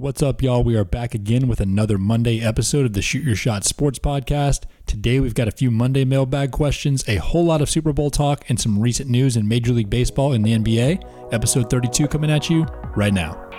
What's up, y'all? We are back again with another Monday episode of the Shoot Your Shot Sports Podcast. Today, we've got a few Monday mailbag questions, a whole lot of Super Bowl talk, and some recent news in Major League Baseball and the NBA. Episode 32 coming at you right now.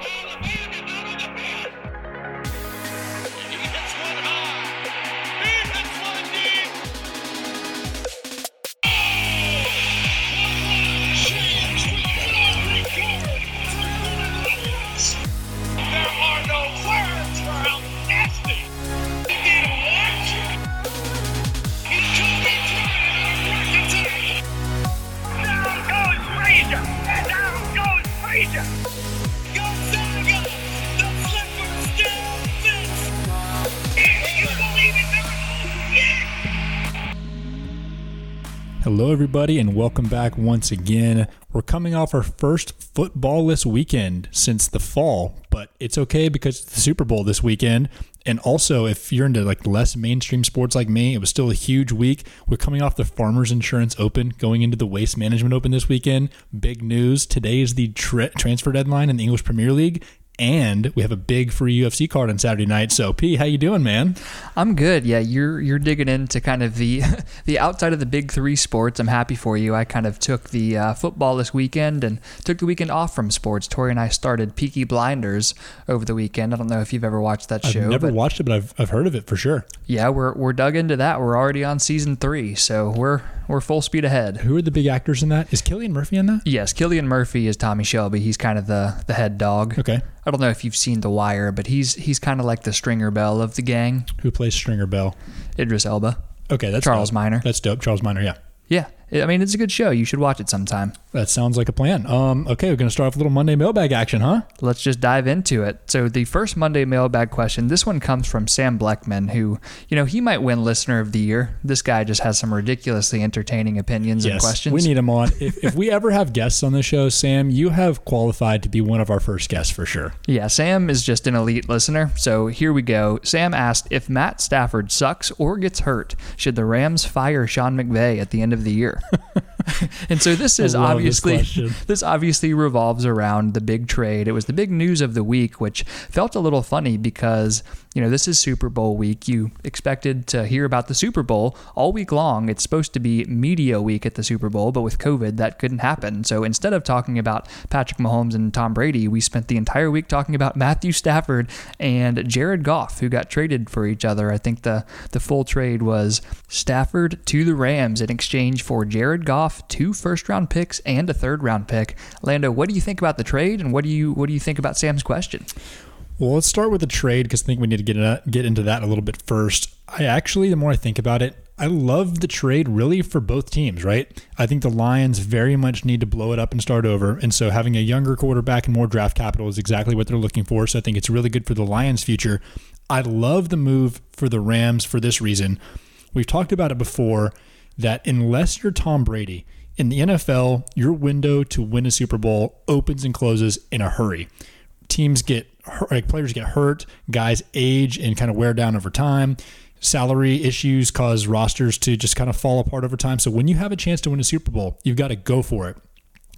Everybody, and welcome back once again. We're coming off our first footballless weekend since the fall, but it's okay because it's the Super Bowl this weekend. And also, if you're into like less mainstream sports like me, it was still a huge week. We're coming off the Farmers Insurance Open, going into the Waste Management Open this weekend. Big news: today is the tra- transfer deadline in the English Premier League, and we have a big free UFC card on Saturday night. So, P, how you doing, man? I'm good. Yeah, you're you're digging into kind of the the outside of the big three sports. I'm happy for you. I kind of took the uh, football this weekend and took the weekend off from sports. Tori and I started Peaky Blinders over the weekend. I don't know if you've ever watched that show. I've never watched it, but I've, I've heard of it for sure. yeah, we're we're dug into that. We're already on season three, so we're we're full speed ahead. Who are the big actors in that? Is Cillian Murphy in that? Yes, Cillian Murphy is Tommy Shelby. He's kind of the the head dog. Okay. I don't know if you've seen The Wire, but he's he's kind of like the stringer bell of the gang. Who plays Stringer Bell? Idris Elba. Okay, that's Charles dope. Minor. That's dope. Charles Miner, yeah. Yeah, I mean it's a good show. You should watch it sometime. That sounds like a plan. Um, okay, we're gonna start off a little Monday mailbag action, huh? Let's just dive into it. So the first Monday mailbag question, this one comes from Sam Bleckman, who, you know, he might win listener of the year. This guy just has some ridiculously entertaining opinions and questions. we need him on. if, if we ever have guests on the show, Sam, you have qualified to be one of our first guests for sure. Yeah, Sam is just an elite listener. So here we go. Sam asked if Matt Stafford sucks or gets hurt, should the Rams fire Sean McVay at the end of the year? and so this is love this obviously this obviously revolves around the big trade. It was the big news of the week, which felt a little funny because you know this is Super Bowl week. You expected to hear about the Super Bowl all week long. It's supposed to be media week at the Super Bowl, but with COVID, that couldn't happen. So instead of talking about Patrick Mahomes and Tom Brady, we spent the entire week talking about Matthew Stafford and Jared Goff, who got traded for each other. I think the the full trade was Stafford to the Rams in exchange for Jared Goff, two first round picks, and a third round pick. Lando, what do you think about the trade, and what do you what do you think about Sam's question? Well, let's start with the trade because I think we need to get in, get into that a little bit first. I actually, the more I think about it, I love the trade really for both teams, right? I think the Lions very much need to blow it up and start over. And so having a younger quarterback and more draft capital is exactly what they're looking for. So I think it's really good for the Lions' future. I love the move for the Rams for this reason. We've talked about it before that unless you're Tom Brady, in the NFL, your window to win a Super Bowl opens and closes in a hurry teams get like players get hurt, guys age and kind of wear down over time. Salary issues cause rosters to just kind of fall apart over time. So when you have a chance to win a Super Bowl, you've got to go for it.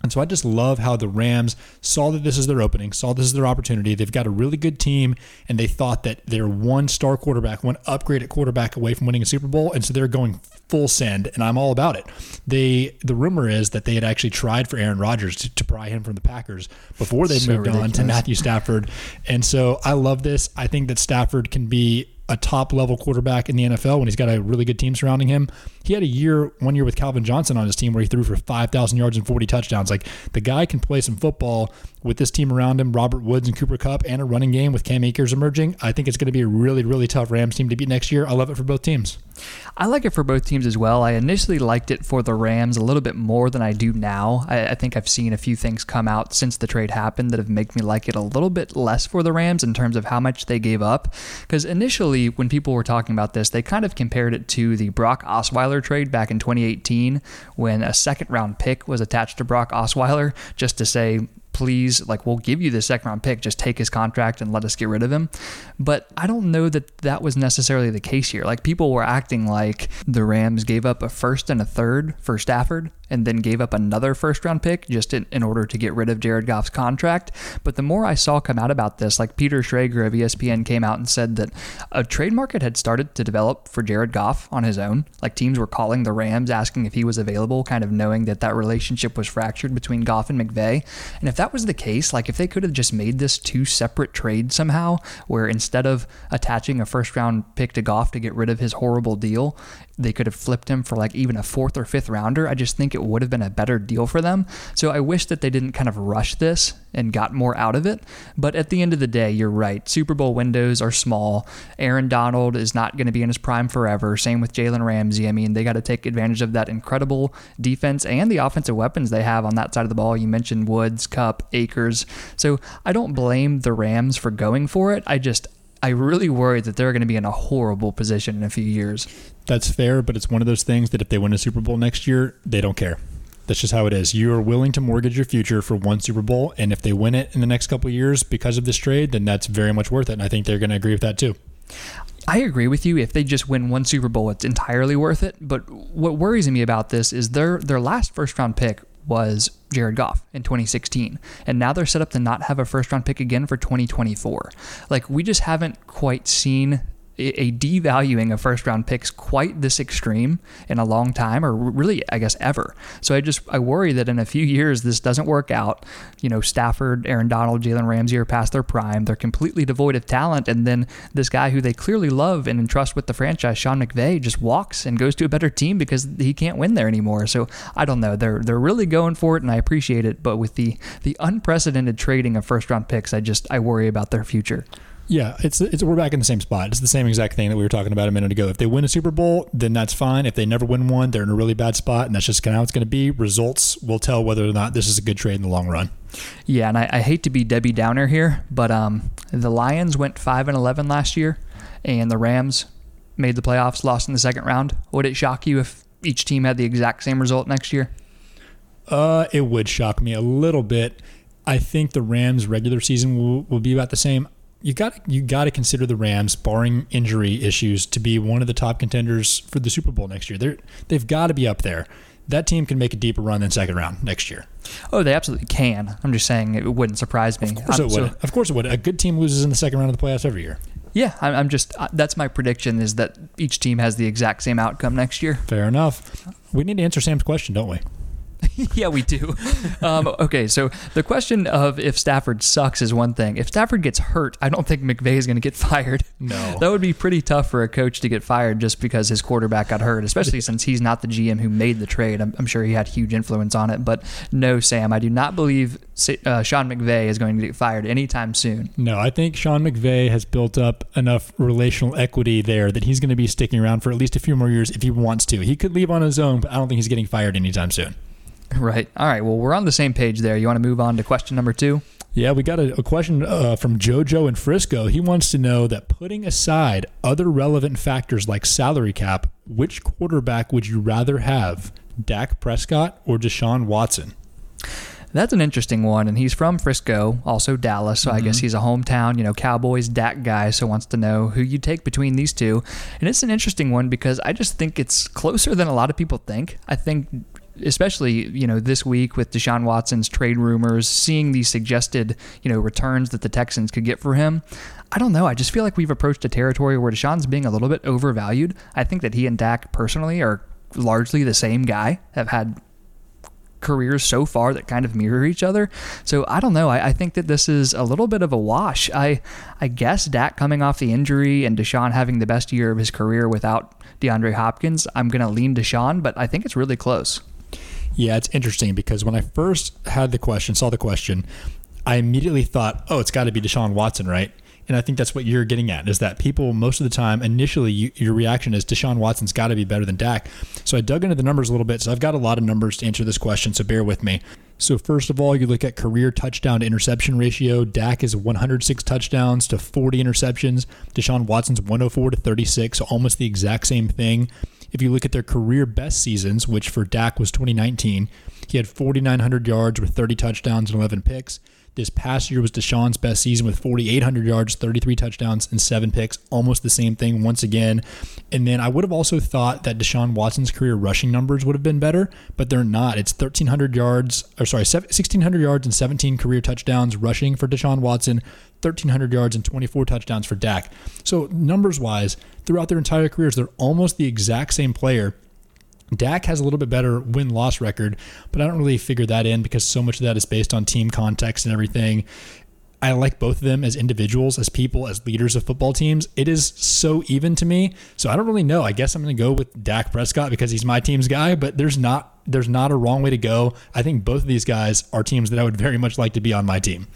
And so I just love how the Rams saw that this is their opening, saw this is their opportunity. They've got a really good team, and they thought that they're one star quarterback, one upgrade at quarterback away from winning a Super Bowl, and so they're going full send, and I'm all about it. They the rumor is that they had actually tried for Aaron Rodgers to, to pry him from the Packers before they So moved on to. Matthew Stafford, and so I love this. I think that Stafford can be a top level quarterback in the NFL when he's got a really good team surrounding him. He had a year, one year with Calvin Johnson on his team where he threw for 5,000 yards and 40 touchdowns. Like the guy can play some football with this team around him, Robert Woods and Cooper Kupp, and a running game with Cam Akers emerging. I think it's going to be a really, really tough Rams team to beat next year. I love it for both teams. I like it for both teams as well. I initially liked it for the Rams a little bit more than I do now. I, I think I've seen a few things come out since the trade happened that have made me like it a little bit less for the Rams in terms of how much they gave up. Because initially, when people were talking about this, they kind of compared it to the Brock Osweiler trade back in 2018 when a second round pick was attached to Brock Osweiler just to say, please, like, we'll give you the second round pick, just take his contract and let us get rid of him. But I don't know that that was necessarily the case here. Like, people were acting like the Rams gave up a first and a third for Stafford and then gave up another first round pick just in, in order to get rid of Jared Goff's contract. But the more I saw come out about this, like Peter Schrager of ESPN came out and said that a trade market had started to develop for Jared Goff on his own. Like teams were calling the Rams asking if he was available, kind of knowing that that relationship was fractured between Goff and McVay. And if that was the case, like if they could have just made this two separate trades somehow, where instead of attaching a first round pick to Goff to get rid of his horrible deal, they could have flipped him for like even a fourth or fifth rounder. I just think it would have been a better deal for them. So I wish that they didn't kind of rush this and got more out of it. But at the end of the day, you're right. Super Bowl windows are small. Aaron Donald is not going to be in his prime forever. Same with Jalen Ramsey. I mean, they got to take advantage of that incredible defense and the offensive weapons they have on that side of the ball. You mentioned Woods, Kupp, Akers. So I don't blame the Rams for going for it. I just I really worry that they're going to be in a horrible position in a few years. That's fair, but it's one of those things that if they win a Super Bowl next year, they don't care. That's just how it is. You are willing to mortgage your future for one Super Bowl, and if they win it in the next couple years because of this trade, then that's very much worth it. And I think they're going to agree with that too. I agree with you. If they just win one Super Bowl, it's entirely worth it. But what worries me about this is their their last first round pick was Jared Goff in 2016. And now they're set up to not have a first round pick again for 2024. Like, we just haven't quite seen a devaluing of first round picks quite this extreme in a long time or really I guess ever. So I just I worry that in a few years this doesn't work out. You know, Stafford, Aaron Donald, Jalen Ramsey are past their prime. They're completely devoid of talent and then this guy who they clearly love and entrust with the franchise, Sean McVay, just walks and goes to a better team because he can't win there anymore. So I don't know. They're they're really going for it and I appreciate it, but with the the unprecedented trading of first round picks, I just I worry about their future. Yeah, it's it's we're back in the same spot. It's the same exact thing that we were talking about a minute ago. If they win a Super Bowl, then that's fine. If they never win one, they're in a really bad spot, and that's just kind of how it's going to be. Results will tell whether or not this is a good trade in the long run. Yeah, and I, I hate to be Debbie Downer here, but um, the Lions went five and eleven last year, and the Rams made the playoffs, lost in the second round. Would it shock you if each team had the exact same result next year? Uh, it would shock me a little bit. I think the Rams' regular season will, will be about the same you got you got to consider the Rams, barring injury issues, to be one of the top contenders for the Super Bowl next year. They're they've got to be up there. That team can make a deeper run than second round next year. Oh, they absolutely can. I'm just saying it wouldn't surprise me. Of course it would. So, of course it would. A good team loses in the second round of the playoffs every year. Yeah, I'm just that's my prediction is that each team has the exact same outcome next year. Fair enough. We need to answer Sam's question, don't we? yeah, we do. Um, okay, so the question of if Stafford sucks is one thing. If Stafford gets hurt, I don't think McVay is going to get fired. No. That would be pretty tough for a coach to get fired just because his quarterback got hurt, especially since he's not the GM who made the trade. I'm, I'm sure he had huge influence on it. But no, Sam, I do not believe uh, Sean McVay is going to get fired anytime soon. No, I think Sean McVay has built up enough relational equity there that he's going to be sticking around for at least a few more years if he wants to. He could leave on his own, but I don't think he's getting fired anytime soon. Right. All right. Well, we're on the same page there. You want to move on to question number two? Yeah, we got a, a question uh, from JoJo in Frisco. He wants to know that putting aside other relevant factors like salary cap, which quarterback would you rather have, Dak Prescott or Deshaun Watson? That's an interesting one, and he's from Frisco, also Dallas, so mm-hmm. I guess mm-hmm. he's a hometown, you know, Cowboys Dak guy, so wants to know who you take between these two. And it's an interesting one because I just think it's closer than a lot of people think. I think especially you know this week with Deshaun Watson's trade rumors, seeing these suggested you know returns that the Texans could get for him. I don't know. I just feel like we've approached a territory where Deshaun's being a little bit overvalued. I think that he and Dak personally are largely the same guy. Have had careers so far that kind of mirror each other. So I don't know. I, I, think that this is a little bit of a wash. I I guess Dak coming off the injury and Deshaun having the best year of his career without DeAndre Hopkins, I'm gonna lean Deshaun, but I think it's really close. Yeah, it's interesting because when I first had the question, saw the question, I immediately thought, oh, it's got to be Deshaun Watson, right? And I think that's what you're getting at is that people, most of the time, initially, you, your reaction is Deshaun Watson's got to be better than Dak. So I dug into the numbers a little bit. So I've got a lot of numbers to answer this question. So bear with me. So first of all, you look at career touchdown to interception ratio. Dak is 106 touchdowns to 40 interceptions. Deshaun Watson's 104 to 36, so almost the exact same thing. If you look at their career best seasons, which for Dak was 2019, he had 4,900 yards with 30 touchdowns and 11 picks. This past year was Deshaun's best season with 4,800 yards, 33 touchdowns, and seven picks. Almost the same thing once again. And then I would have also thought that Deshaun Watson's career rushing numbers would have been better, but they're not. It's 1,300 yards, or sorry, 1,600 yards and 17 career touchdowns rushing for Deshaun Watson, 1,300 yards and 24 touchdowns for Dak. So numbers wise, throughout their entire careers, they're almost the exact same player. Dak has a little bit better win loss record, but I don't really figure that in because so much of that is based on team context and everything. I like both of them as individuals, as people, as leaders of football teams. It is so even to me. So I don't really know. I guess I'm going to go with Dak Prescott because he's my team's guy, but there's not there's not a wrong way to go. I think both of these guys are teams that I would very much like to be on my team.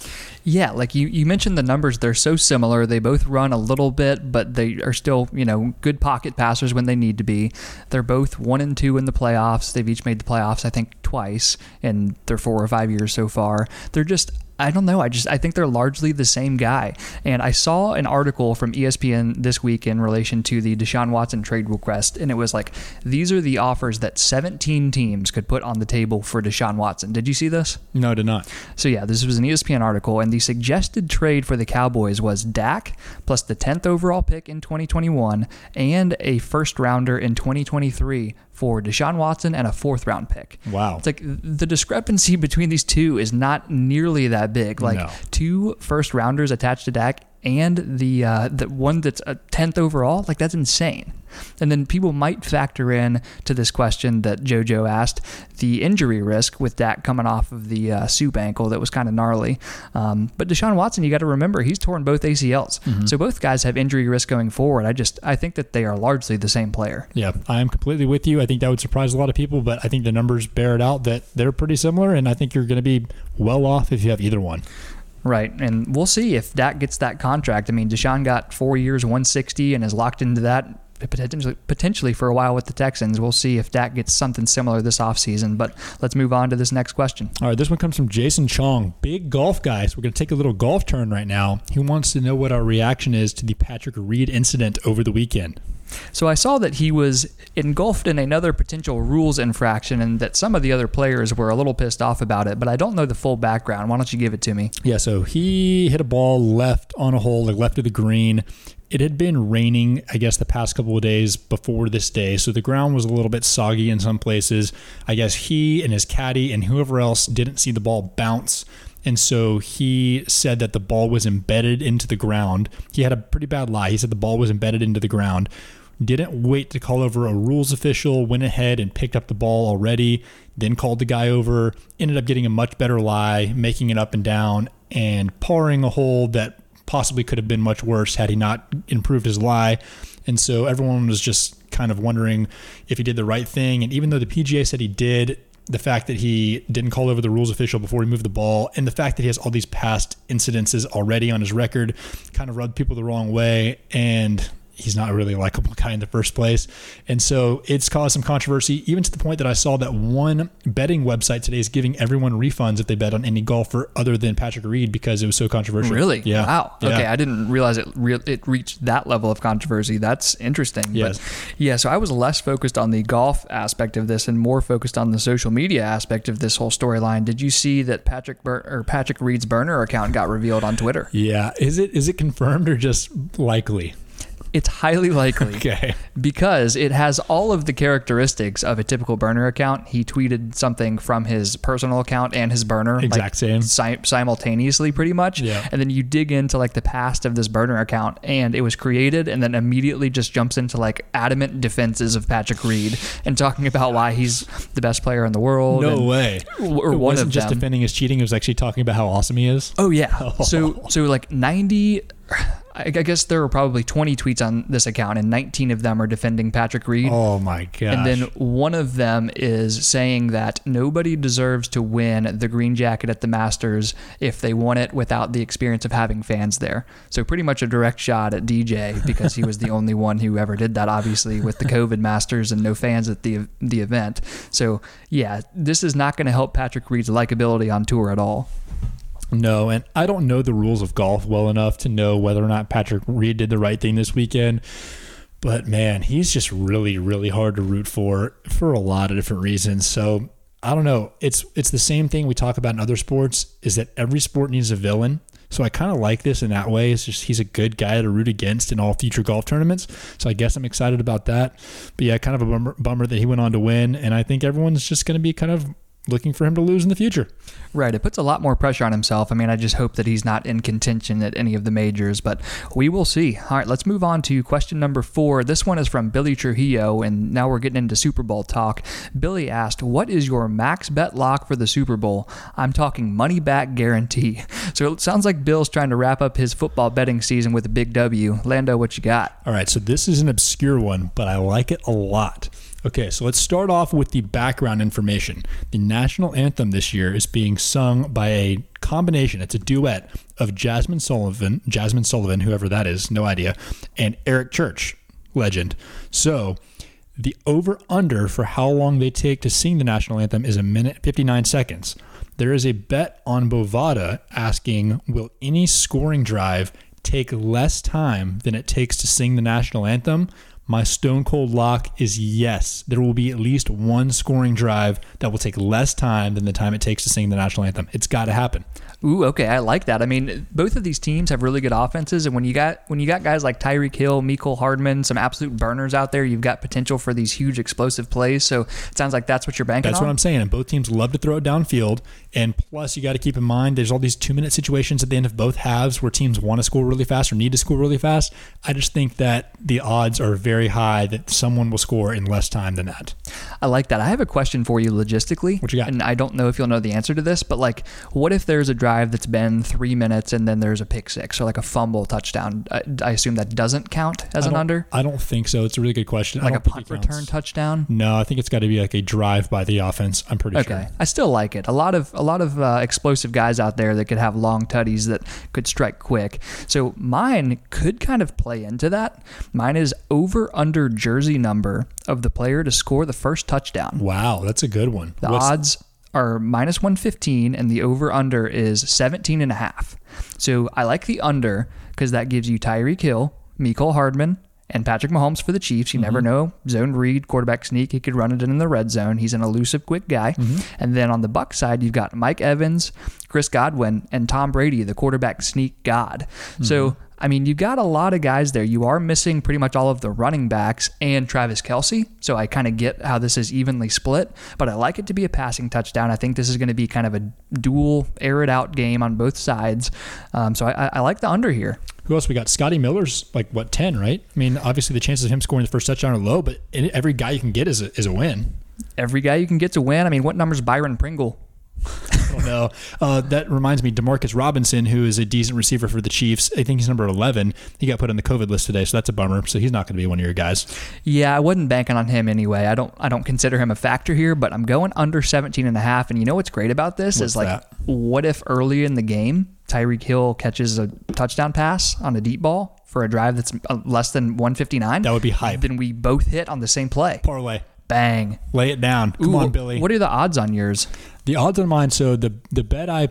Yeah, like you, you mentioned the numbers, they're so similar. They both run a little bit, but they are still, you know, good pocket passers when they need to be. They're both one and two in the playoffs. They've each made the playoffs, I think, twice in their four or five years so far. They're just I don't know. I just I think they're largely the same guy. And I saw an article from ESPN this week in relation to the Deshaun Watson trade request, and it was like these are the offers that 17 teams could put on the table for Deshaun Watson. Did you see this? No, I did not. So yeah, this was an ESPN article, and the suggested trade for the Cowboys was Dak plus the 10th overall pick in 2021 and a first rounder in 2023 for Deshaun Watson and a fourth round pick. Wow. It's like the discrepancy between these two is not nearly that big. Like No. two first rounders attached to Dak and the uh, the one that's a tenth overall, like that's insane. And then people might factor in to this question that JoJo asked the injury risk with Dak coming off of the uh, soup ankle that was kind of gnarly. Um, but Deshaun Watson, you got to remember he's torn both ACLs, so both guys have injury risk going forward. I just I think that they are largely the same player. Yeah, I am completely with you. I think that would surprise a lot of people, but I think the numbers bear it out that they're pretty similar, and I think you're going to be well off if you have either one. Right, and we'll see if Dak gets that contract. I mean, Deshaun got four years, 160, and is locked into that potentially potentially for a while with the Texans. We'll see if Dak gets something similar this offseason. But let's move on to this next question. All right, this one comes from Jason Chong, big golf guy. So we're going to take a little golf turn right now. He wants to know what our reaction is to the Patrick Reed incident over the weekend. So I saw that he was engulfed in another potential rules infraction, and that some of the other players were a little pissed off about it. But I don't know the full background. Why don't you give it to me? Yeah, so he hit a ball left on a hole, like left of the green. It had been raining, I guess, the past couple of days before this day, so the ground was a little bit soggy in some places. I guess he and his caddy and whoever else didn't see the ball bounce. And so he said that the ball was embedded into the ground. He had a pretty bad lie. He said the ball was embedded into the ground. Didn't wait to call over a rules official, went ahead and picked up the ball already, then called the guy over, ended up getting a much better lie, making it up and down, and parring a hole that possibly could have been much worse had he not improved his lie. And so everyone was just kind of wondering if he did the right thing. And even though the PGA said he did, the fact that he didn't call over the rules official before he moved the ball, and the fact that he has all these past incidences already on his record kind of rubbed people the wrong way. And he's not a really a likable guy in the first place. And so it's caused some controversy, even to the point that I saw that one betting website today is giving everyone refunds if they bet on any golfer other than Patrick Reed because it was so controversial. Really? Yeah. Wow. Yeah. Okay, I didn't realize it re- it reached that level of controversy. That's interesting. Yes. But yeah, so I was less focused on the golf aspect of this and more focused on the social media aspect of this whole storyline. Did you see that Patrick Bur- or Patrick Reed's burner account got revealed on Twitter? Yeah. Is it is it confirmed or just likely? It's highly likely. Okay. because it has all of the characteristics of a typical burner account. He tweeted something from his personal account and his burner, Exact same. si- simultaneously, pretty much. Yeah. And then you dig into like the past of this burner account, and it was created, and then immediately just jumps into like adamant defenses of Patrick Reed and talking about why he's the best player in the world. No and- way. Or it wasn't just them. defending his cheating. It was actually talking about how awesome he is. Oh yeah. So so like 90 I I guess there were probably 20 tweets on this account, and 19 of them are defending Patrick Reed. Oh my god! And then one of them is saying that nobody deserves to win the green jacket at the Masters if they won it without the experience of having fans there. So pretty much a direct shot at DJ because he was the only one who ever did that, obviously, with the COVID Masters and no fans at the the event. So yeah, this is not going to help Patrick Reed's likability on tour at all. No, and I don't know the rules of golf well enough to know whether or not Patrick Reed did the right thing this weekend. But man, he's just really, really hard to root for for a lot of different reasons. So I don't know. It's it's the same thing we talk about in other sports. Is that every sport needs a villain. So I kind of like this in that way. It's just he's a good guy to root against in all future golf tournaments. So I guess I'm excited about that. But yeah, kind of a bummer, bummer that he went on to win, and I think everyone's just going to be kind of looking for him to lose in the future. Right. It puts a lot more pressure on himself. I mean, I just hope that he's not in contention at any of the majors, but we will see. All right, let's move on to question number four. This one is from Billy Trujillo, and now we're getting into Super Bowl talk. Billy asked, What is your max bet lock for the Super Bowl? I'm talking money back guarantee. So it sounds like Bill's trying to wrap up his football betting season with a big W. Lando, what you got? All right, so this is an obscure one, but I like it a lot. Okay, so let's start off with the background information. The national anthem this year is being sung by a combination, it's a duet of Jazmine Sullivan, Jazmine Sullivan, whoever that is, no idea, and Eric Church, legend. So, the over under for how long they take to sing the national anthem is a minute 59 seconds. There is a bet on Bovada asking, will any scoring drive take less time than it takes to sing the national anthem? My stone cold lock is yes. There will be at least one scoring drive that will take less time than the time it takes to sing the national anthem. It's got to happen. Ooh, okay, I like that. I mean, both of these teams have really good offenses, and when you got when you got guys like Tyreek Hill, Mecole Hardman, some absolute burners out there, you've got potential for these huge explosive plays. So it sounds like that's what you're banking on. That's on. what I'm saying. And both teams love to throw it downfield. And plus, you got to keep in mind there's all these two minute situations at the end of both halves where teams want to score really fast or need to score really fast. I just think that the odds are very high that someone will score in less time than that. I like that. I have a question for you logistically. What you got? And I don't know if you'll know the answer to this, but like, what if there's a drive that's been three minutes and then there's a pick six or like a fumble touchdown? I, I assume that doesn't count as an under, I don't think so. It's a really good question. Like a punt return touchdown. No, I think it's got to be like a drive by the offense. I'm pretty sure. Okay, sure. I still like it. A lot of a lot of uh, explosive guys out there that could have long tutties that could strike quick. So mine could kind of play into that. Mine is over under jersey number of the player to score the first touchdown. Wow, that's a good one. The What's- odds are minus 115 and the over under is 17 and a half. So I like the under because that gives you Tyreek Hill, Mecole Hardman, and Patrick Mahomes for the Chiefs. You never mm-hmm. know. Zone read, quarterback sneak. He could run it in the red zone. He's an elusive, quick guy. Mm-hmm. And then on the Buck side, you've got Mike Evans, Chris Godwin, and Tom Brady, the quarterback sneak god. So mm-hmm. I mean, you've got a lot of guys there. You are missing pretty much all of the running backs and Travis Kelce. So I kind of get how this is evenly split, but I like it to be a passing touchdown. I think this is going to be kind of a dual air it out game on both sides. Um, so I, I like the under here. Who else we got? Scotty Miller's like what ten, right? I mean, obviously the chances of him scoring the first touchdown are low, but every guy you can get is a, is a win. Every guy you can get to win. I mean, what number's Byron Pringle? Don't know. Uh, that reminds me, Demarcus Robinson, who is a decent receiver for the Chiefs. I think he's number eleven. He got put on the COVID list today, so that's a bummer. So he's not going to be one of your guys. Yeah, I wasn't banking on him anyway. I don't I don't consider him a factor here, but I'm going under 17 and a half. And you know what's great about this What's is like that? what if early in the game Tyreek Hill catches a touchdown pass on a deep ball for a drive that's uh, less than 159? That would be hype. Then we both hit on the same play. Parlay, Bang. lay it down. Come Ooh, on, Billy. What are the odds on yours? The odds on mine. So the the bet I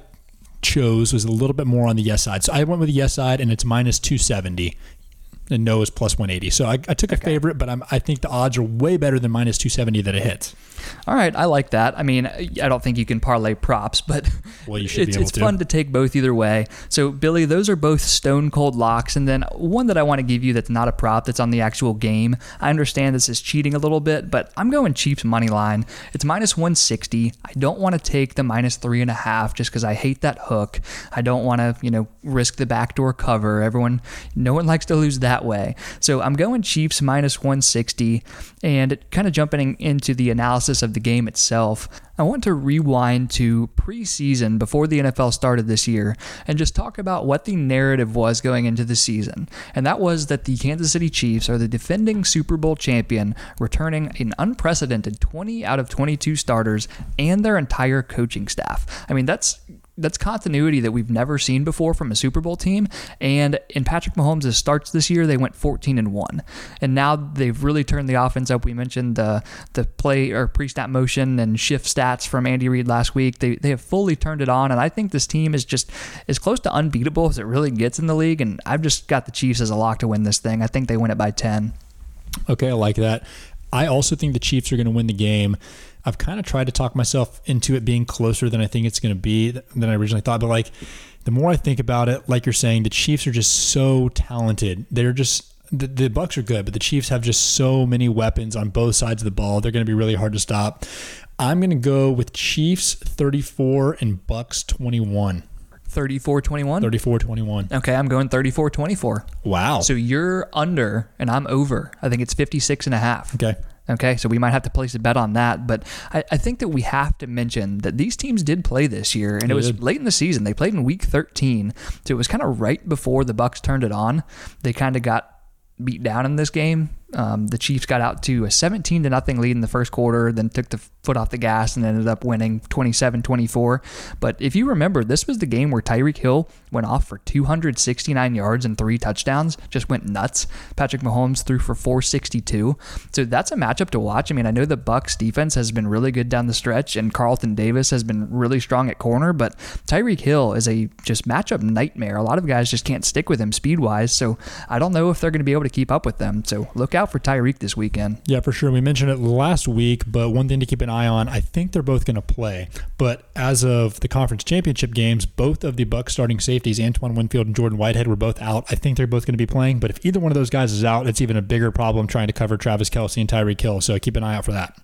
chose was a little bit more on the yes side. So I went with the yes side, and it's minus two seventy. And no is plus one eighty. So I, I took a favorite, but I'm, I think the odds are way better than minus two seventy that it hits. All right, I like that. I mean, I don't think you can parlay props, but Well, you should be it's, it's to. fun to take both either way. So, Billy, those are both stone cold locks. And then one that I want to give you that's not a prop, that's on the actual game. I understand this is cheating a little bit, but I'm going Chiefs money line. It's minus 160. I don't want to take the minus three and a half just because I hate that hook. I don't want to, you know, risk the backdoor cover. Everyone, no one likes to lose that that way. So I'm going Chiefs minus 160. And kind of jumping into the analysis of the game itself, I want to rewind to preseason before the NFL started this year and just talk about what the narrative was going into the season. And that was that the Kansas City Chiefs are the defending Super Bowl champion, returning an unprecedented 20 out of 22 starters and their entire coaching staff. I mean, that's that's continuity that we've never seen before from a Super Bowl team. And in Patrick Mahomes' starts this year, they went 14 and one, and now they've really turned the offense up. We mentioned the the play or pre-snap motion and shift stats from Andy Reid last week. They they have fully turned it on, and I think this team is just as close to unbeatable as it really gets in the league. And I've just got the Chiefs as a lock to win this thing. I think they win it by 10. Okay, I like that. I also think the Chiefs are going to win the game. I've kind of tried to talk myself into it being closer than I think it's going to be than I originally thought. But like, the more I think about it, like you're saying, the Chiefs are just so talented. They're just the, the Bucs are good, but the Chiefs have just so many weapons on both sides of the ball. They're going to be really hard to stop. I'm going to go with Chiefs 34 and Bucs 21. 34 21? 34 21. Okay, I'm going 34 24. Wow. So you're under and I'm over. I think it's 56 and a half. okay. Okay, so we might have to place a bet on that. But I, I think that we have to mention that these teams did play this year, and it was did. late in the season. They played in week 13, so it was kind of right before the Bucs turned it on. They kind of got beat down in this game. Um, the Chiefs got out to a 17 to nothing lead in the first quarter, then took the foot off the gas and ended up winning 27-24. But if you remember, this was the game where Tyreek Hill went off for 269 yards and three touchdowns, just went nuts. Patrick Mahomes threw for 462. So that's a matchup to watch. I mean, I know the Bucs defense has been really good down the stretch and Carlton Davis has been really strong at corner, but Tyreek Hill is a just matchup nightmare. A lot of guys just can't stick with him speed-wise, so I don't know if they're going to be able to keep up with them. So look out for Tyreek this weekend. Yeah, for sure. We mentioned it last week, but one thing to keep an eye on, I think they're both going to play. But as of the conference championship games, both of the Bucs starting safeties, Antoine Winfield and Jordan Whitehead, were both out. I think they're both going to be playing. But if either one of those guys is out, it's even a bigger problem trying to cover Travis Kelce and Tyreek Hill. So keep an eye out for that.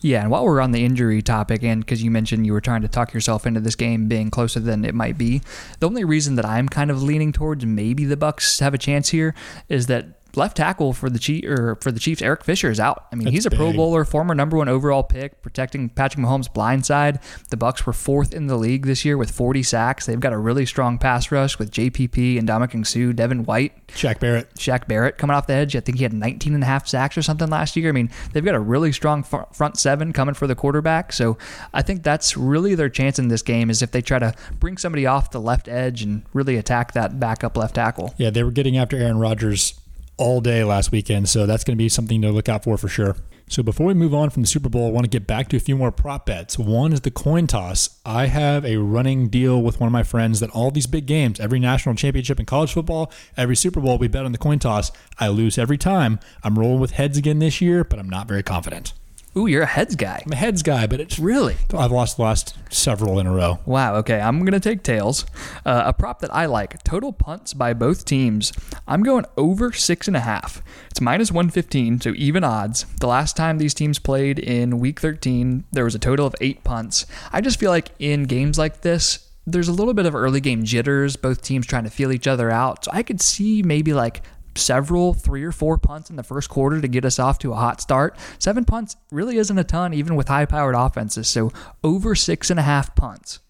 Yeah, and while we're on the injury topic, and because you mentioned you were trying to talk yourself into this game being closer than it might be, the only reason that I'm kind of leaning towards maybe the Bucs have a chance here is that left tackle for the Chief or for the Chiefs, Eric Fisher is out. I mean, That's he's a Pro. Bowler, former number one overall pick, protecting Patrick Mahomes' blind side. The Bucs were fourth in the league this year with 40 sacks. They've got a really strong pass rush with JPP and Ndamukong Suh, Devin White. Shaq Barrett. Shaq Barrett coming off the edge. I think he had 19 and a half sacks or something last year. I mean, they've got a really strong front seven coming for the quarterback. So I think that's really their chance in this game is if they try to bring somebody off the left edge and really attack that backup left tackle. Yeah, they were getting after Aaron Rodgers all day last weekend, so that's going to be something to look out for for sure. So before we move on from the Super Bowl, I want to get back to a few more prop bets. One is the coin toss. I have a running deal with one of my friends that all these big games, every national championship in college football, every Super Bowl, we bet on the coin toss. I lose every time. I'm rolling with heads again this year, but I'm not very confident. Ooh, you're a heads guy. I'm a heads guy, but it's Really? I've lost the last several in a row. Wow. Okay, I'm gonna take tails. Uh, a prop that I like: total punts by both teams. I'm going over six and a half. It's minus 115, so even odds. The last time these teams played in Week 13, there was a total of eight punts. I just feel like in games like this, there's a little bit of early game jitters. Both teams trying to feel each other out. So I could see maybe like several three or four punts in the first quarter to get us off to a hot start. Seven punts really isn't a ton, even with high powered offenses. So over six and a half punts.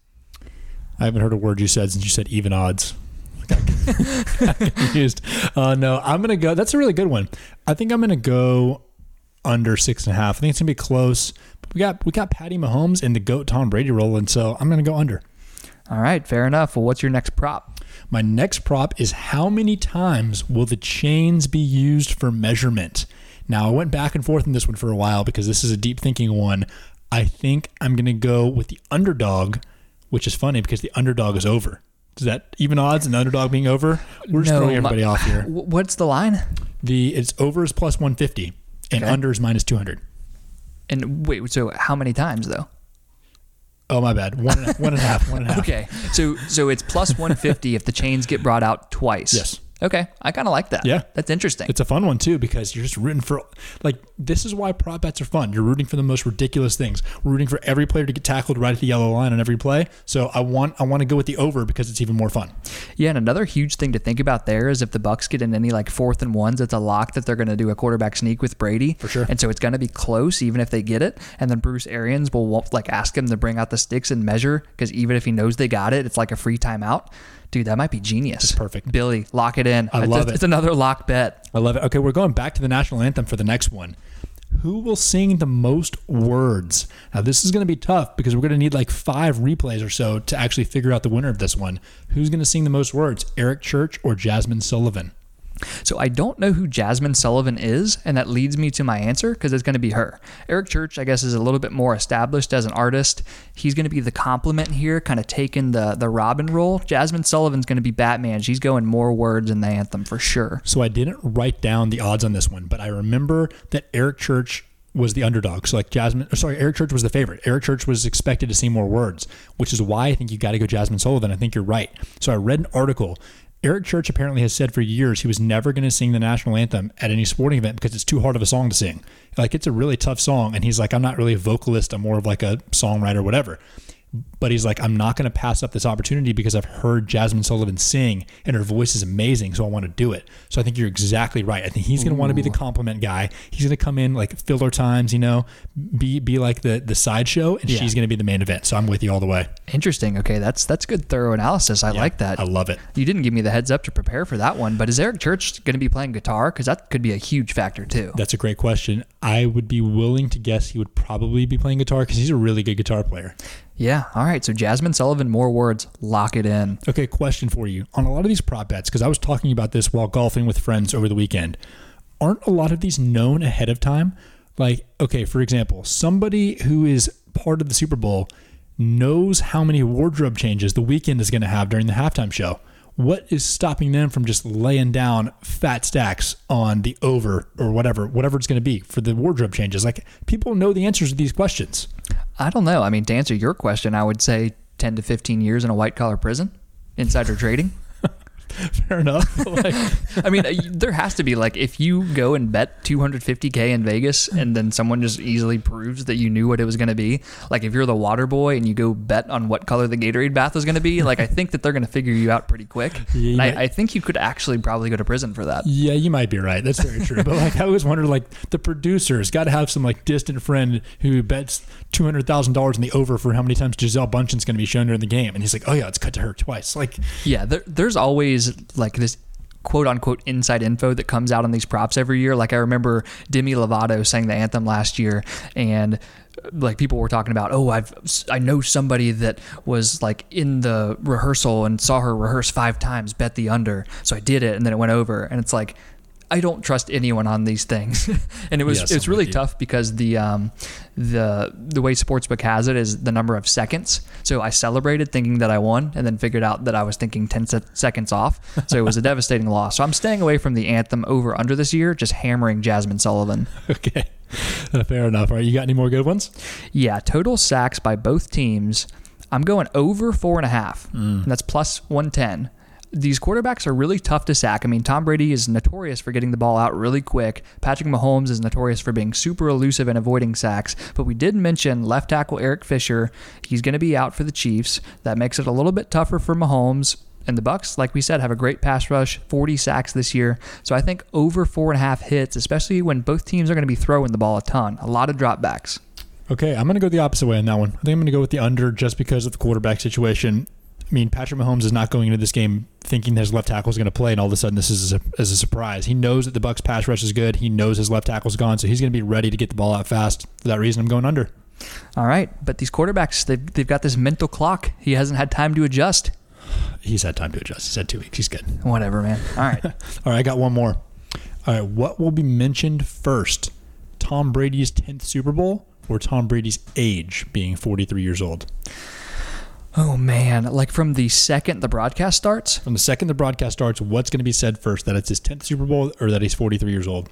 I haven't heard a word you said since you said even odds. Confused. Uh, no, I'm gonna go. That's a really good one. I think I'm gonna go under six and a half. I think it's gonna be close. But we got we got Patty Mahomes and the goat Tom Brady rolling, so I'm gonna go under. All right, fair enough. Well, what's your next prop? My next prop is how many times will the chains be used for measurement? Now, I went back and forth in this one for a while because this is a deep thinking one. I think I'm going to go with the underdog, which is funny because the underdog is over. Is that even odds and the underdog being over? We're just throwing my- everybody off here. What's the line? The it's over is plus 150 and Okay. under is minus 200. And wait, so how many times though? Oh my bad. One one and a half. One and a half. Okay, so so it's plus 150 if the chains get brought out twice. Yes. Okay, I kind of like that. Yeah. that's interesting. It's a fun one too because you're just rooting for like this is why prop bets are fun. You're rooting for the most ridiculous things. We're rooting for every player to get tackled right at the yellow line on every play. So I want I want to go with the over because it's even more fun. Yeah, and another huge thing to think about there is if the Bucks get in any like fourth and ones, it's a lock that they're going to do a quarterback sneak with Brady for sure. And so it's going to be close even if they get it. And then Bruce Arians will like ask him to bring out the sticks and measure because even if he knows they got it, it's like a free timeout. Dude, that might be genius. It's perfect. Billy, lock it in. I It's- love it. It's another lock bet. I love it. Okay, we're going back to the national anthem for the next one. Who will sing the most words? Now, this is going to be tough because we're going to need like five replays or so to actually figure out the winner of this one. Who's going to sing the most words, Eric Church or Jazmine Sullivan? So I don't know who Jazmine Sullivan is, and that leads me to my answer because it's going to be her. Eric Church, I guess, is a little bit more established as an artist. He's going to be the compliment here, kind of taking the the Robin role. Jazmine Sullivan's going to be Batman. She's going more words in the anthem for sure. So I didn't write down the odds on this one, but I remember that Eric Church was the underdog. So like Jazmine, or sorry, Eric Church was the favorite. Eric Church was expected to see more words, which is why I think you got to go Jazmine Sullivan. I think you're right. So I read an article. Eric Church apparently has said for years he was never going to sing the national anthem at any sporting event because it's too hard of a song to sing. Like it's a really tough song, and he's like, I'm not really a vocalist. I'm more of like a songwriter, whatever but he's like, I'm not going to pass up this opportunity because I've heard Jazmine Sullivan sing and her voice is amazing, so I want to do it. So I think you're exactly right. I think he's going to want to be the compliment guy. He's going to come in like filler times, you know, be be like the the sideshow, and Yeah. she's going to be the main event. So I'm with you all the way. Interesting. Okay, that's that's good thorough analysis. I like that. I love it. You didn't give me the heads up to prepare for that one, but is Eric Church going to be playing guitar? Because that could be a huge factor too. That's a great question. I would be willing to guess he would probably be playing guitar because he's a really good guitar player. Yeah. All right. So Jazmine Sullivan, more words. Lock it in. Okay, question for you. On a lot of these prop bets, because I was talking about this while golfing with friends over the weekend, aren't a lot of these known ahead of time? Like, okay, for example, somebody who is part of the Super Bowl knows how many wardrobe changes the weekend is going to have during the halftime show. What is stopping them from just laying down fat stacks on the over or whatever, whatever it's going to be for the wardrobe changes? Like, people know the answers to these questions. I don't know. I mean, to answer your question, I would say 10 to 15 years in a white collar prison, insider trading. Fair enough. like, I mean, there has to be like if you go and bet 250k in Vegas hmm. and then someone just easily proves that you knew what it was going to be. Like if you're the water boy and you go bet on what color the Gatorade bath is going to be, like I think that they're going to figure you out pretty quick. Yeah. I, I think you could actually probably go to prison for that. Yeah, you might be right. That's very true. but like, I always wonder, like, the producer's got to have some like distant friend who bets two hundred thousand dollars in the over for how many times Gisele Bündchen's going to be shown during the game, and he's like, "Oh yeah, it's cut to her twice." Like, Yeah, there, there's always like this quote unquote inside info that comes out on these props every year. Like I remember Demi Lovato sang the anthem last year and like people were talking about, oh, I've I know somebody that was like in the rehearsal and saw her rehearse five times, bet the under, so I did it, and then it went over, and it's like. I don't trust anyone on these things, and it was Yes, it's really you. tough because the um, the the way sportsbook has it is the number of seconds. So I celebrated thinking that I won, and then figured out that I was thinking ten se- seconds off. So it was a devastating loss. So I'm staying away from the anthem over under this year, just hammering Jazmine Sullivan. okay, Uh, fair enough. All right, you got any more good ones? Yeah, total sacks by both teams. I'm going over four and a half. And that's plus 110. These quarterbacks are really tough to sack. I mean, Tom Brady is notorious for getting the ball out really quick. Patrick Mahomes is notorious for being super elusive and avoiding sacks. But we did mention left tackle Eric Fisher. He's going to be out for the Chiefs. That makes it a little bit tougher for Mahomes. And the Bucs, like we said, have a great pass rush, 40 sacks this year. So I think over four and a half hits, especially when both teams are going to be throwing the ball a ton. A lot of dropbacks. Okay, I'm going to go the opposite way on that one. I think I'm going to go with the under just because of the quarterback situation. I mean, Patrick Mahomes is not going into this game thinking that his left tackle is going to play, and all of a sudden this is a, is a surprise. He knows that the Bucs pass rush is good. He knows his left tackle's gone, so he's going to be ready to get the ball out fast. For that reason, I'm going under. All right, but these quarterbacks, they've, they've got this mental clock. He hasn't had time to adjust. He's had time to adjust. He's had two weeks. He's good. Whatever, man. All right. All right, I got one more. All right, what will be mentioned first? Tom Brady's 10th Super Bowl or Tom Brady's age being 43 years old? Oh, man. Like from the second the broadcast starts, From the second the broadcast starts, what's going to be said first? That it's his 10th Super Bowl or that he's 43 years old?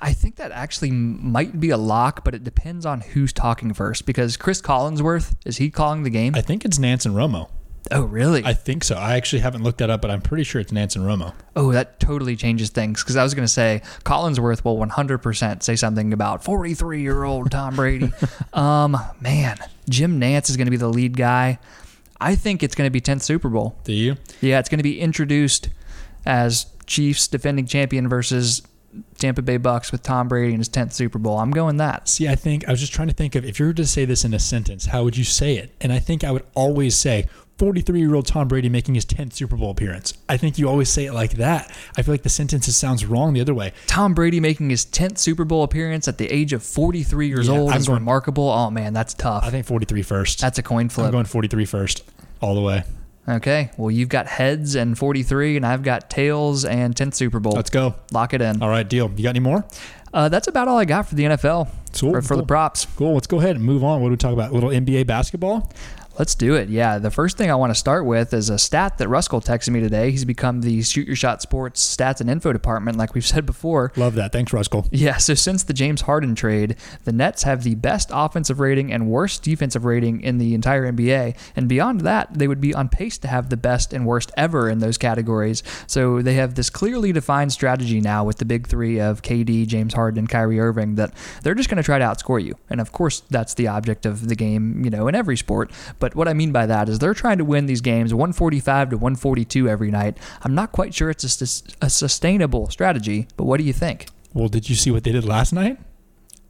I think that actually might be a lock, but it depends on who's talking first. Because Chris Collinsworth, is he calling the game? I think it's Nantz and Romo. Oh, really? I think so. I actually haven't looked that up, but I'm pretty sure it's Nantz and Romo. oh, that totally changes things. Because I was going to say Collinsworth will 100% say something about 43 year old Tom Brady. um, man, Jim Nantz is going to be the lead guy. I think it's going to be 10th Super Bowl. Do you? Yeah, it's going to be introduced as Chiefs defending champion versus Tampa Bay Bucs with Tom Brady in his 10th Super Bowl. I'm going that. See, I think I was just trying to think of if you were to say this in a sentence, how would you say it? And I think I would always say 43 year old Tom Brady making his 10th Super Bowl appearance. I think you always say it like that. I feel like the sentence sounds wrong the other way. Tom Brady making his 10th Super Bowl appearance at the age of 43 years Yeah, old I'm is going- remarkable. Oh, man, that's tough. I think 43 first. That's a coin flip. I'm going 43 first, all the way. Okay, well, you've got heads and 43, and I've got tails and 10th Super Bowl. Let's go. Lock it in. All right, deal. You got any more? Uh, that's about all I got for the NFL, Cool, for, for the props. Cool. Let's go ahead and move on. What do we talk about? A little NBA basketball? Let's do it. Yeah. The first thing I want to start with is a stat that Ruskell texted me today. He's become the Shoot Your Shot Sports stats and info department, like we've said before. Love that. Thanks, Ruskell. Yeah, so since the James Harden trade, the Nets have the best offensive rating and worst defensive rating in the entire NBA. And beyond that, they would be on pace to have the best and worst ever in those categories. So they have this clearly defined strategy now with the big three of KD, James Harden, and Kyrie Irving that they're just going to try to outscore you. And of course, that's the object of the game, you know, in every sport. But what I mean by that is they're trying to win these games 145 to 142 every night. I'm not quite sure it's a, a sustainable strategy, but what do you think? Well, did you see what they did last night?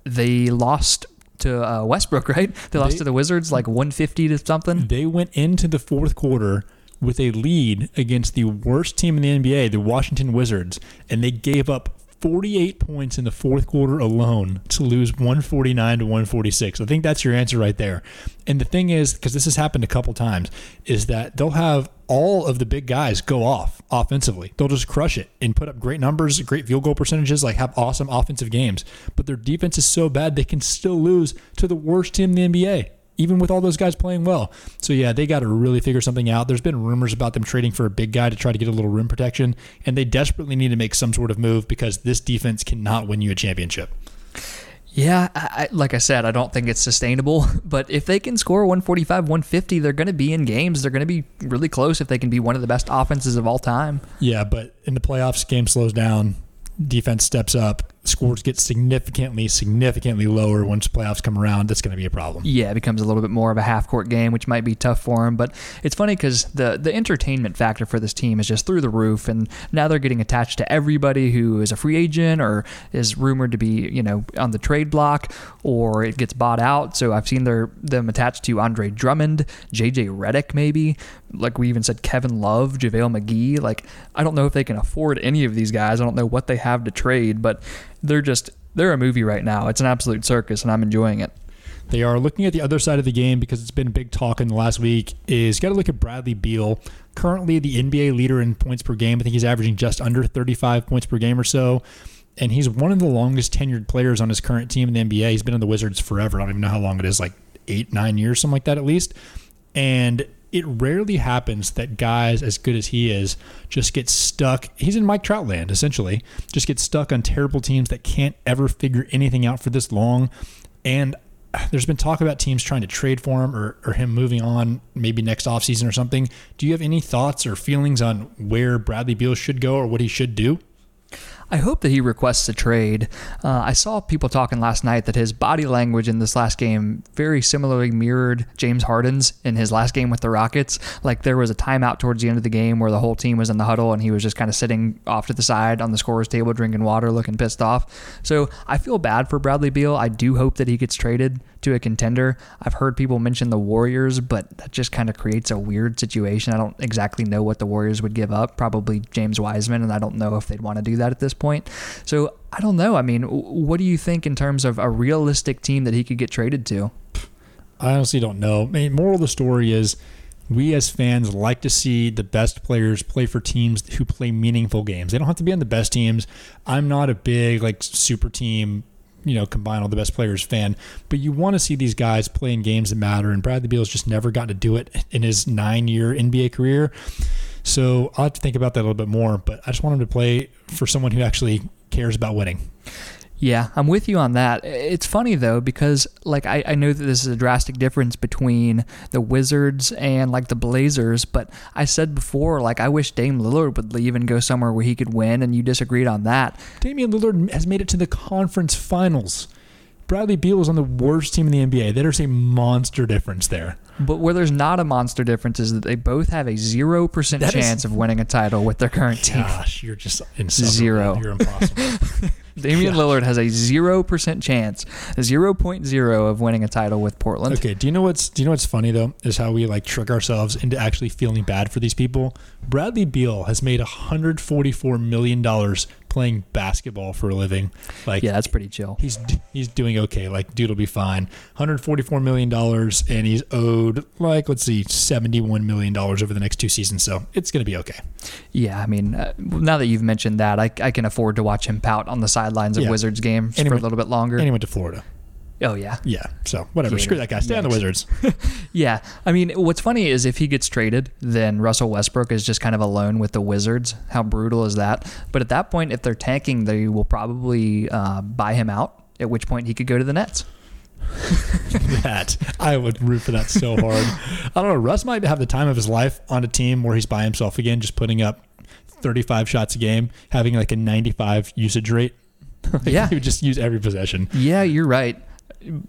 they lost to uh, Westbrook, right? They lost They- to the Wizards like 150 to something. They went into the fourth quarter with a lead against the worst team in the NBA, the Washington Wizards, and they gave up 48 points in the fourth quarter alone to lose 149 to 146. I think that's your answer right there. And the thing is, because this has happened a couple times, is that they'll have all of the big guys go off offensively. They'll just crush it and put up great numbers, great field goal percentages, like have awesome offensive games. But their defense is so bad they can still lose to the worst team in the NBA even with all those guys playing well. So yeah, they got to really figure something out. There's been rumors about them trading for a big guy to try to get a little rim protection, and they desperately need to make some sort of move because this defense cannot win you a championship. Yeah, I, like I said, I don't think it's sustainable. But if they can score 145, 150, they're going to be in games. They're going to be really close if they can be one of the best offenses of all time. Yeah, but in the playoffs, game slows down, defense steps up, scores get significantly, significantly lower once playoffs come around. That's going to be a problem. Yeah, it becomes a little bit more of a half court game, which might be tough for them. But it's funny because the the entertainment factor for this team is just through the roof, and now they're getting attached to everybody who is a free agent or is rumored to be you know on the trade block or it gets bought out. So I've seen their them attached to Andre Drummond, JJ Redick, maybe. Like we even said, Kevin Love, JaVale McGee. Like I don't know if they can afford any of these guys. I don't know what they have to trade, but they're just they're a movie right now. It's an absolute circus, and I'm enjoying it. They are looking at the other side of the game because it's been big talk in the last week. Is got to look at Bradley Beal, currently the NBA leader in points per game. I think he's averaging just under 35 points per game or so, and he's one of the longest tenured players on his current team in the NBA. He's been in the Wizards forever. I don't even know how long it is, like eight, nine years, something like that at least. And it rarely happens that guys as good as he is just get stuck. He's in Mike Trout land, essentially. Just get stuck on terrible teams that can't ever figure anything out for this long. And there's been talk about teams trying to trade for him or, or him moving on maybe next offseason or something. Do you have any thoughts or feelings on where Bradley Beal should go or what he should do? I hope that he requests a trade. Uh, I saw people talking last night that his body language in this last game very similarly mirrored James Harden's in his last game with the Rockets. Like there was a timeout towards the end of the game where the whole team was in the huddle and he was just kind of sitting off to the side on the scorer's table drinking water, looking pissed off. So I feel bad for Bradley Beal. I do hope that he gets traded to a contender. I've heard people mention the Warriors, but that just kind of creates a weird situation. I don't exactly know what the Warriors would give up. Probably James Wiseman, and I don't know if they'd want to do that at this point. So I don't know. I mean, what do you think in terms of a realistic team that he could get traded to? I honestly don't know. I mean, moral of the story is we as fans like to see the best players play for teams who play meaningful games. They don't have to be on the best teams. I'm not a big like super team, you know, combine all the best players fan, but you want to see these guys playing games that matter. And Bradley Beal's just never gotten to do it in his nine year NBA career. So I'll have to think about that a little bit more. But I just want him to play for someone who actually cares about winning. Yeah, I'm with you on that. It's funny though because like I, I know that this is a drastic difference between the Wizards and like the Blazers, but I said before like I wish Dame Lillard would leave and go somewhere where he could win, and you disagreed on that. Damian Lillard has made it to the conference finals. Bradley Beal is on the worst team in the NBA. There's a monster difference there. But where there's not a monster difference is that they both have a zero percent That is- of winning a title with their current team. Gosh, you're just insufferable. Zero. You're impossible. Damian Yeah. Lillard has a zero percent chance, zero point zero of winning a title with Portland. okay, do you know what's do you know what's funny though? Is how we like trick ourselves into actually feeling bad for these people. Bradley Beal has made 144 million dollars playing basketball for a living. Like Yeah, that's pretty chill. he's he's doing okay. Like dude will be fine. 144 million dollars, and he's owed like let's see, 71 million dollars over the next two seasons. So it's gonna be okay. Yeah, I mean, uh, now that you've mentioned that, I, I can afford to watch him pout on the sidelines of Yeah. Wizards games And for a little bit longer. And he went to Florida. Oh yeah, Yeah. So whatever. Yeah. Screw that guy. Stay on the Wizards. yeah. I mean, what's funny is if he gets traded, then Russell Westbrook is just kind of alone with the Wizards. How brutal is that? But at that point, if they're tanking, they will probably uh, buy him out. At which point, he could go to the Nets. that I would root for that so hard. I don't know. Russ might have the time of his life on a team where he's by himself again, just putting up 35 shots a game, having like a 95 usage rate. Like, Yeah. he would just use every possession. Yeah, you're right.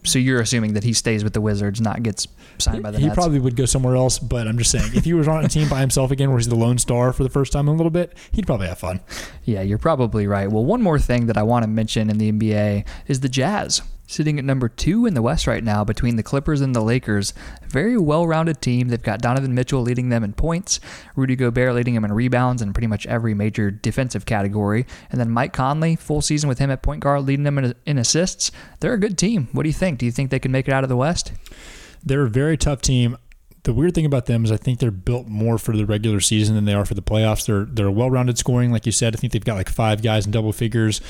So you're assuming that he stays with the Wizards, not gets signed by the Nets? He Nets. probably would go somewhere else, but I'm just saying, if he was on a team by himself again, where he's the lone star for the first time in a little bit, he'd probably have fun. Yeah, you're probably right. Well, one more thing that I want to mention in the NBA is the Jazz. Sitting at number two in the West right now between the Clippers and the Lakers. Very well rounded team. They've got Donovan Mitchell leading them in points, Rudy Gobert leading them in rebounds and pretty much every major defensive category. And then Mike Conley, full season with him at point guard, leading them in, in assists. They're a good team. What do you think? Do you think they can make it out of the West? They're a very tough team. The weird thing about them is I think they're built more for the regular season than they are for the playoffs. They're they're well-rounded scoring, like you said. I think they've got like five guys in double figures.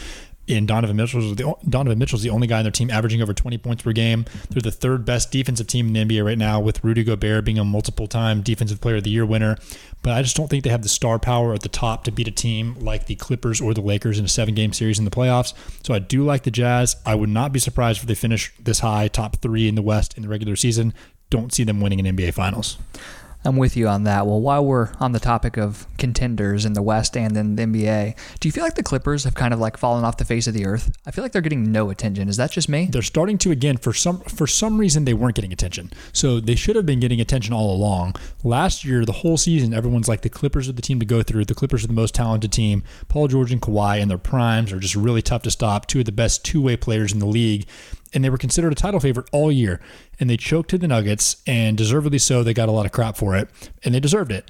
In Donovan Mitchell's the Donovan Mitchell's the only guy in their team averaging over 20 points per game. They're the third best defensive team in the NBA right now, with Rudy Gobert being a multiple-time Defensive Player of the Year winner. But I just don't think they have the star power at the top to beat a team like the Clippers or the Lakers in a seven-game series in the playoffs. So I do like the Jazz. I would not be surprised if they finish this high, top three in the West in the regular season. Don't see them winning an NBA Finals. I'm with you on that. Well, while we're on the topic of contenders in the West and in the NBA, do you feel like the Clippers have kind of like fallen off the face of the earth? I feel like they're getting no attention. Is that just me? They're starting to again for some for some reason they weren't getting attention. So they should have been getting attention all along. Last year, the whole season, everyone's like the Clippers are the team to go through. The Clippers are the most talented team. Paul George and Kawhi in their primes are just really tough to stop. Two of the best two-way players in the league. And they were considered a title favorite all year. And they choked to the Nuggets, and deservedly so. They got a lot of crap for it, and they deserved it.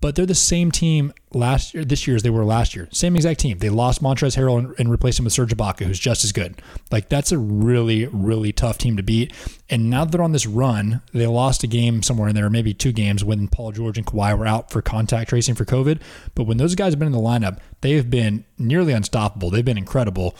But they're the same team last year, this year as they were last year. Same exact team. They lost Montrezl Harrell and, and replaced him with Serge Ibaka, who's just as good. Like that's a really, really tough team to beat. And now that they're on this run, they lost a game somewhere in there, maybe two games when Paul George and Kawhi were out for contact tracing for COVID. But when those guys have been in the lineup, they have been nearly unstoppable. They've been incredible.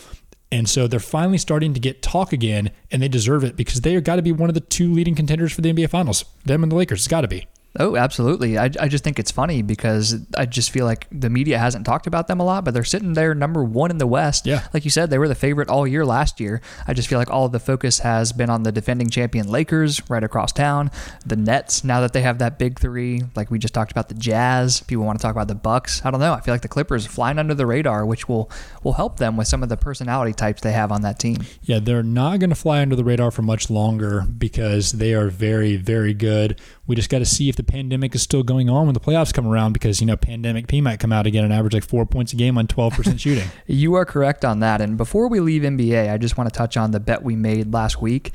And so they're finally starting to get talk again, and they deserve it because they have got to be one of the two leading contenders for the NBA Finals. Them and the Lakers. It's got to be. Oh, absolutely. I, I just think it's funny because I just feel like the media hasn't talked about them a lot, but they're sitting there number one in the West. Yeah. Like you said, they were the favorite all year last year. I just feel like all of the focus has been on the defending champion Lakers right across town. The Nets, now that they have that big three, like we just talked about the Jazz. People want to talk about the Bucks. I don't know. I feel like the Clippers flying under the radar, which will will help them with some of the personality types they have on that team. Yeah, they're not going to fly under the radar for much longer because they are very, very good. We just got to see if the pandemic is still going on when the playoffs come around because, you know, pandemic P might come out again and average like four points a game on 12% shooting. You are correct on that. And before we leave NBA, I just want to touch on the bet we made last week.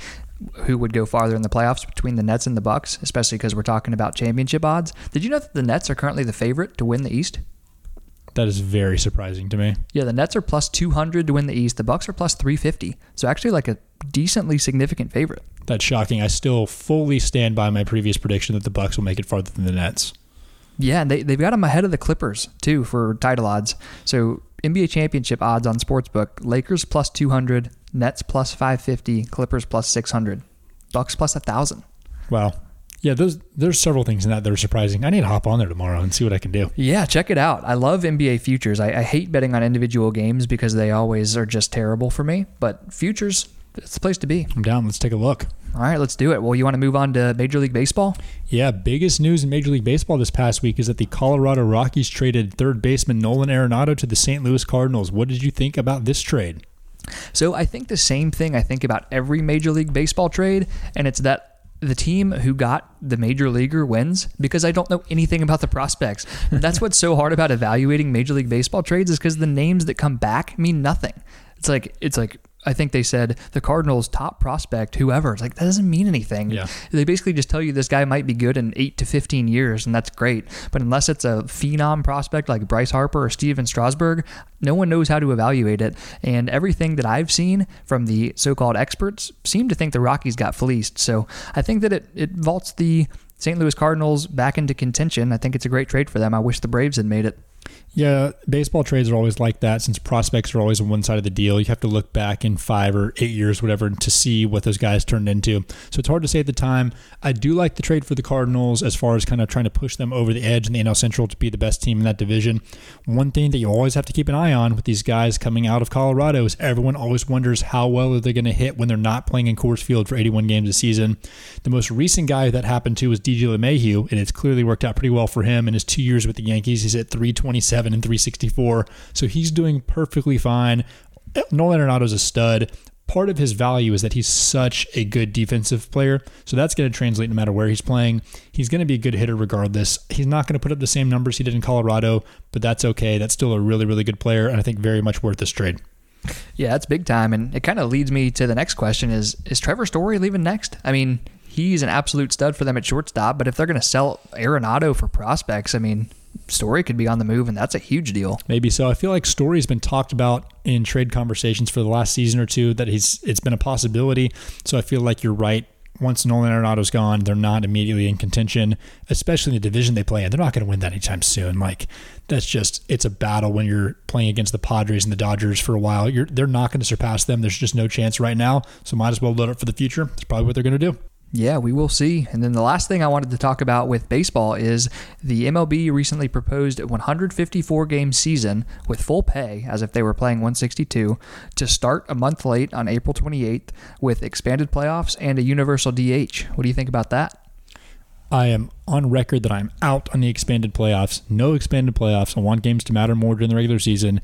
Who would go farther in the playoffs between the Nets and the Bucks, especially because we're talking about championship odds. Did you know that the Nets are currently the favorite to win the East? That is very surprising to me. Yeah, the Nets are plus 200 to win the East. The Bucks are plus 350. So actually like a decently significant favorite. That's shocking. I still fully stand by my previous prediction that the Bucks will make it farther than the Nets. Yeah, and they, they've got them ahead of the Clippers, too, for title odds. So NBA championship odds on Sportsbook Lakers plus 200, Nets plus 550, Clippers plus 600, Bucks plus a 1,000. Wow. Yeah, those there's several things in that that are surprising. I need to hop on there tomorrow and see what I can do. Yeah, check it out. I love NBA futures. I, I hate betting on individual games because they always are just terrible for me. But futures, it's the place to be. I'm down. Let's take a look. All right, let's do it. Well, you want to move on to Major League Baseball? Yeah, biggest news in Major League Baseball this past week is that the Colorado Rockies traded third baseman Nolan Arenado to the St. Louis Cardinals. What did you think about this trade? So I think the same thing I think about every Major League Baseball trade, and it's that the team who got the major leaguer wins because I don't know anything about the prospects. That's what's so hard about evaluating Major League Baseball trades is because the names that come back mean nothing. It's like it's like I think they said the Cardinals' top prospect, whoever. It's like that doesn't mean anything. Yeah. They basically just tell you this guy might be good in eight to fifteen years, and that's great. But unless it's a phenom prospect like Bryce Harper or Stephen Strasburg, no one knows how to evaluate it. And everything that I've seen from the so-called experts seem to think the Rockies got fleeced. So I think that it it vaults the St. Louis Cardinals back into contention. I think it's a great trade for them. I wish the Braves had made it. Yeah, baseball trades are always like that since prospects are always on one side of the deal. You have to look back in five or eight years, whatever, to see what those guys turned into. So it's hard to say at the time. I do like the trade for the Cardinals as far as kind of trying to push them over the edge in the NL Central to be the best team in that division. One thing that you always have to keep an eye on with these guys coming out of Colorado is everyone always wonders how well are they going to hit when they're not playing in Coors Field for 81 games a season. The most recent guy that happened to was DJ LeMahieu, and it's clearly worked out pretty well for him in his two years with the Yankees. He's at 327 and 364, so he's doing perfectly fine. Nolan Arenado's a stud. Part of his value is that he's such a good defensive player, so that's going to translate no matter where he's playing. He's going to be a good hitter regardless. He's not going to put up the same numbers he did in Colorado, but that's okay. That's still a really, really good player, and I think very much worth this trade. Yeah, that's big time, and it kind of leads me to the next question: Is is Trevor Story leaving next? I mean, he's an absolute stud for them at shortstop, but if they're going to sell Arenado for prospects, I mean, Story could be on the move, and that's a huge deal. Maybe so. I feel like Story's been talked about in trade conversations for the last season or two. That he's it's been a possibility. So I feel like you're right. Once Nolan Arenado's gone, they're not immediately in contention, especially in the division they play in. They're not going to win that anytime soon. Like that's just it's a battle when you're playing against the Padres and the Dodgers for a while. You're they're not going to surpass them. There's just no chance right now. So might as well load up for the future. That's probably what they're going to do. Yeah, we will see. And then the last thing I wanted to talk about with baseball is the MLB recently proposed a 154 game season with full pay, as if they were playing 162, to start a month late on April 28th with expanded playoffs and a universal DH. What do you think about that? I am on record that I'm out on the expanded playoffs. No expanded playoffs. I want games to matter more during the regular season.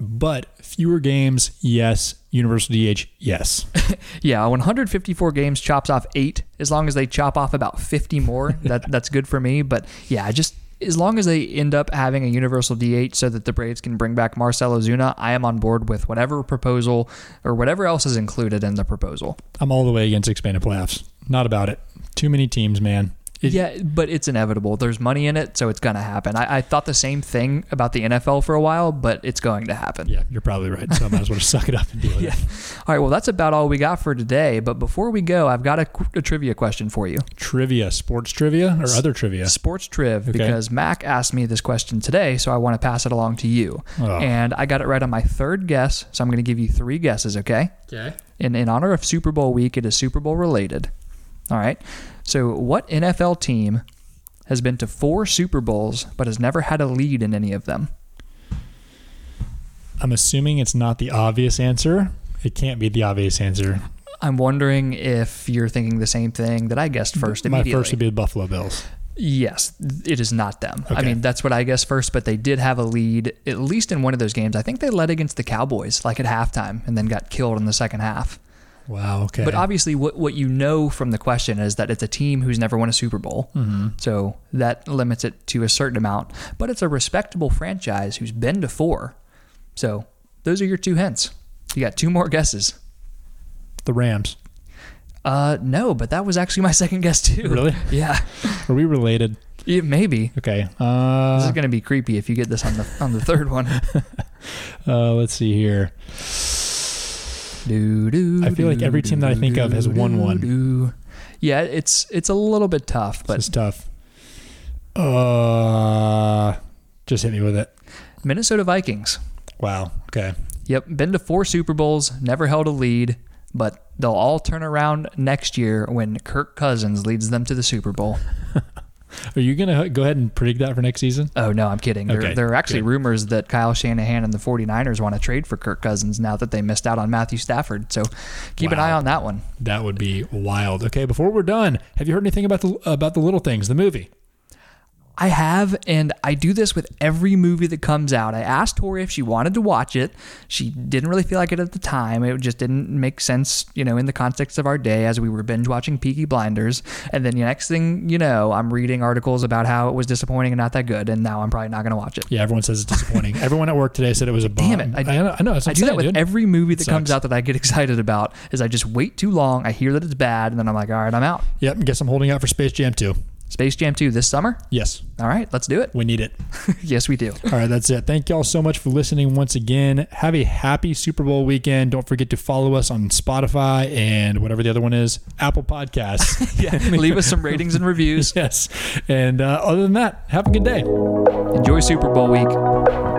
But fewer games, yes. Universal DH, yes. Yeah, 154 games chops off eight. As long as they chop off about 50 more, that that's good for me. But yeah, just as long as they end up having a universal DH so that the Braves can bring back Marcell Ozuna, I am on board with whatever proposal or whatever else is included in the proposal. I'm all the way against expanded playoffs. Not about it. Too many teams, man. It- Yeah, but it's inevitable. There's money in it, so it's gonna happen. I, I thought the same thing about the NFL for a while, but it's going to happen. Yeah, you're probably right. So I might as well just suck it up and deal with Yeah. it. All right. Well, that's about all we got for today. But before we go, I've got a, a trivia question for you. Trivia, sports trivia, or other trivia? Sports triv, Okay. because Mac asked me this question today, so I want to pass it along to you. Oh. And I got it right on my third guess, so I'm going to give you three guesses. Okay. Okay. In in honor of Super Bowl week, it is Super Bowl related. All right. So, what NFL team has been to four Super Bowls but has never had a lead in any of them? I'm assuming it's not the obvious answer. It can't be the obvious answer. I'm wondering if you're thinking the same thing that I guessed first. My first would be the Buffalo Bills. Yes, it is not them. I mean, that's what I guessed first, but they did have a lead, at least in one of those games. I think they led against the Cowboys, like at halftime, and then got killed in the second half. Wow. Okay. But obviously, what, what you know from the question is that it's a team who's never won a Super Bowl. Mm-hmm. So that limits it to a certain amount. But it's a respectable franchise who's been to four. So those are your two hints. You got two more guesses. the Rams. Uh, no, but that was actually my second guess too. Really? Yeah, Are we related? Yeah, maybe. Okay. Uh, This Uh, is gonna be creepy if you get this on the on the third one. uh, let's see here. Do, do, I feel like every team that I think of has won one. Yeah, it's it's a little bit tough, but it's tough. Uh, just hit me with it. Minnesota Vikings. Wow. Okay. Yep, been to four Super Bowls, never held a lead, but they'll all turn around next year when Kirk Cousins leads them to the Super Bowl. Are you going to go ahead and predict that for next season? Oh, no, I'm kidding. There, Okay, there are actually good. rumors that Kyle Shanahan and the 49ers want to trade for Kirk Cousins now that they missed out on Matthew Stafford. So keep an eye on that one. That would be wild. Okay, before we're done, have you heard anything about the about the little things, the movie? I have, and I do this with every movie that comes out. I asked Tori if she wanted to watch it. She didn't really feel like it at the time. It just didn't make sense, you know, in the context of our day as we were binge watching Peaky Blinders. And then the next thing you know, I'm reading articles about how it was disappointing and not that good, and now I'm probably not going to watch it. Yeah, everyone says it's disappointing. everyone at work today said it was a bomb. Damn it. I- I, know. I know. I do that with dude. every movie that comes out that I get excited about. Is I just wait too long, I hear that it's bad, and then I'm like, all right, I'm out. Yep. Guess I'm holding out for Space Jam 2. Space Jam 2 this summer. Yes, All right, let's do it. we need it. yes, we do. All right, that's it. Thank y'all so much for listening once again. Have a happy Super Bowl weekend. Don't forget to follow us on Spotify and whatever the other one is, Apple Podcasts. yeah, leave us some ratings and reviews. yes. And uh, other than that, have a good day. Enjoy Super Bowl week.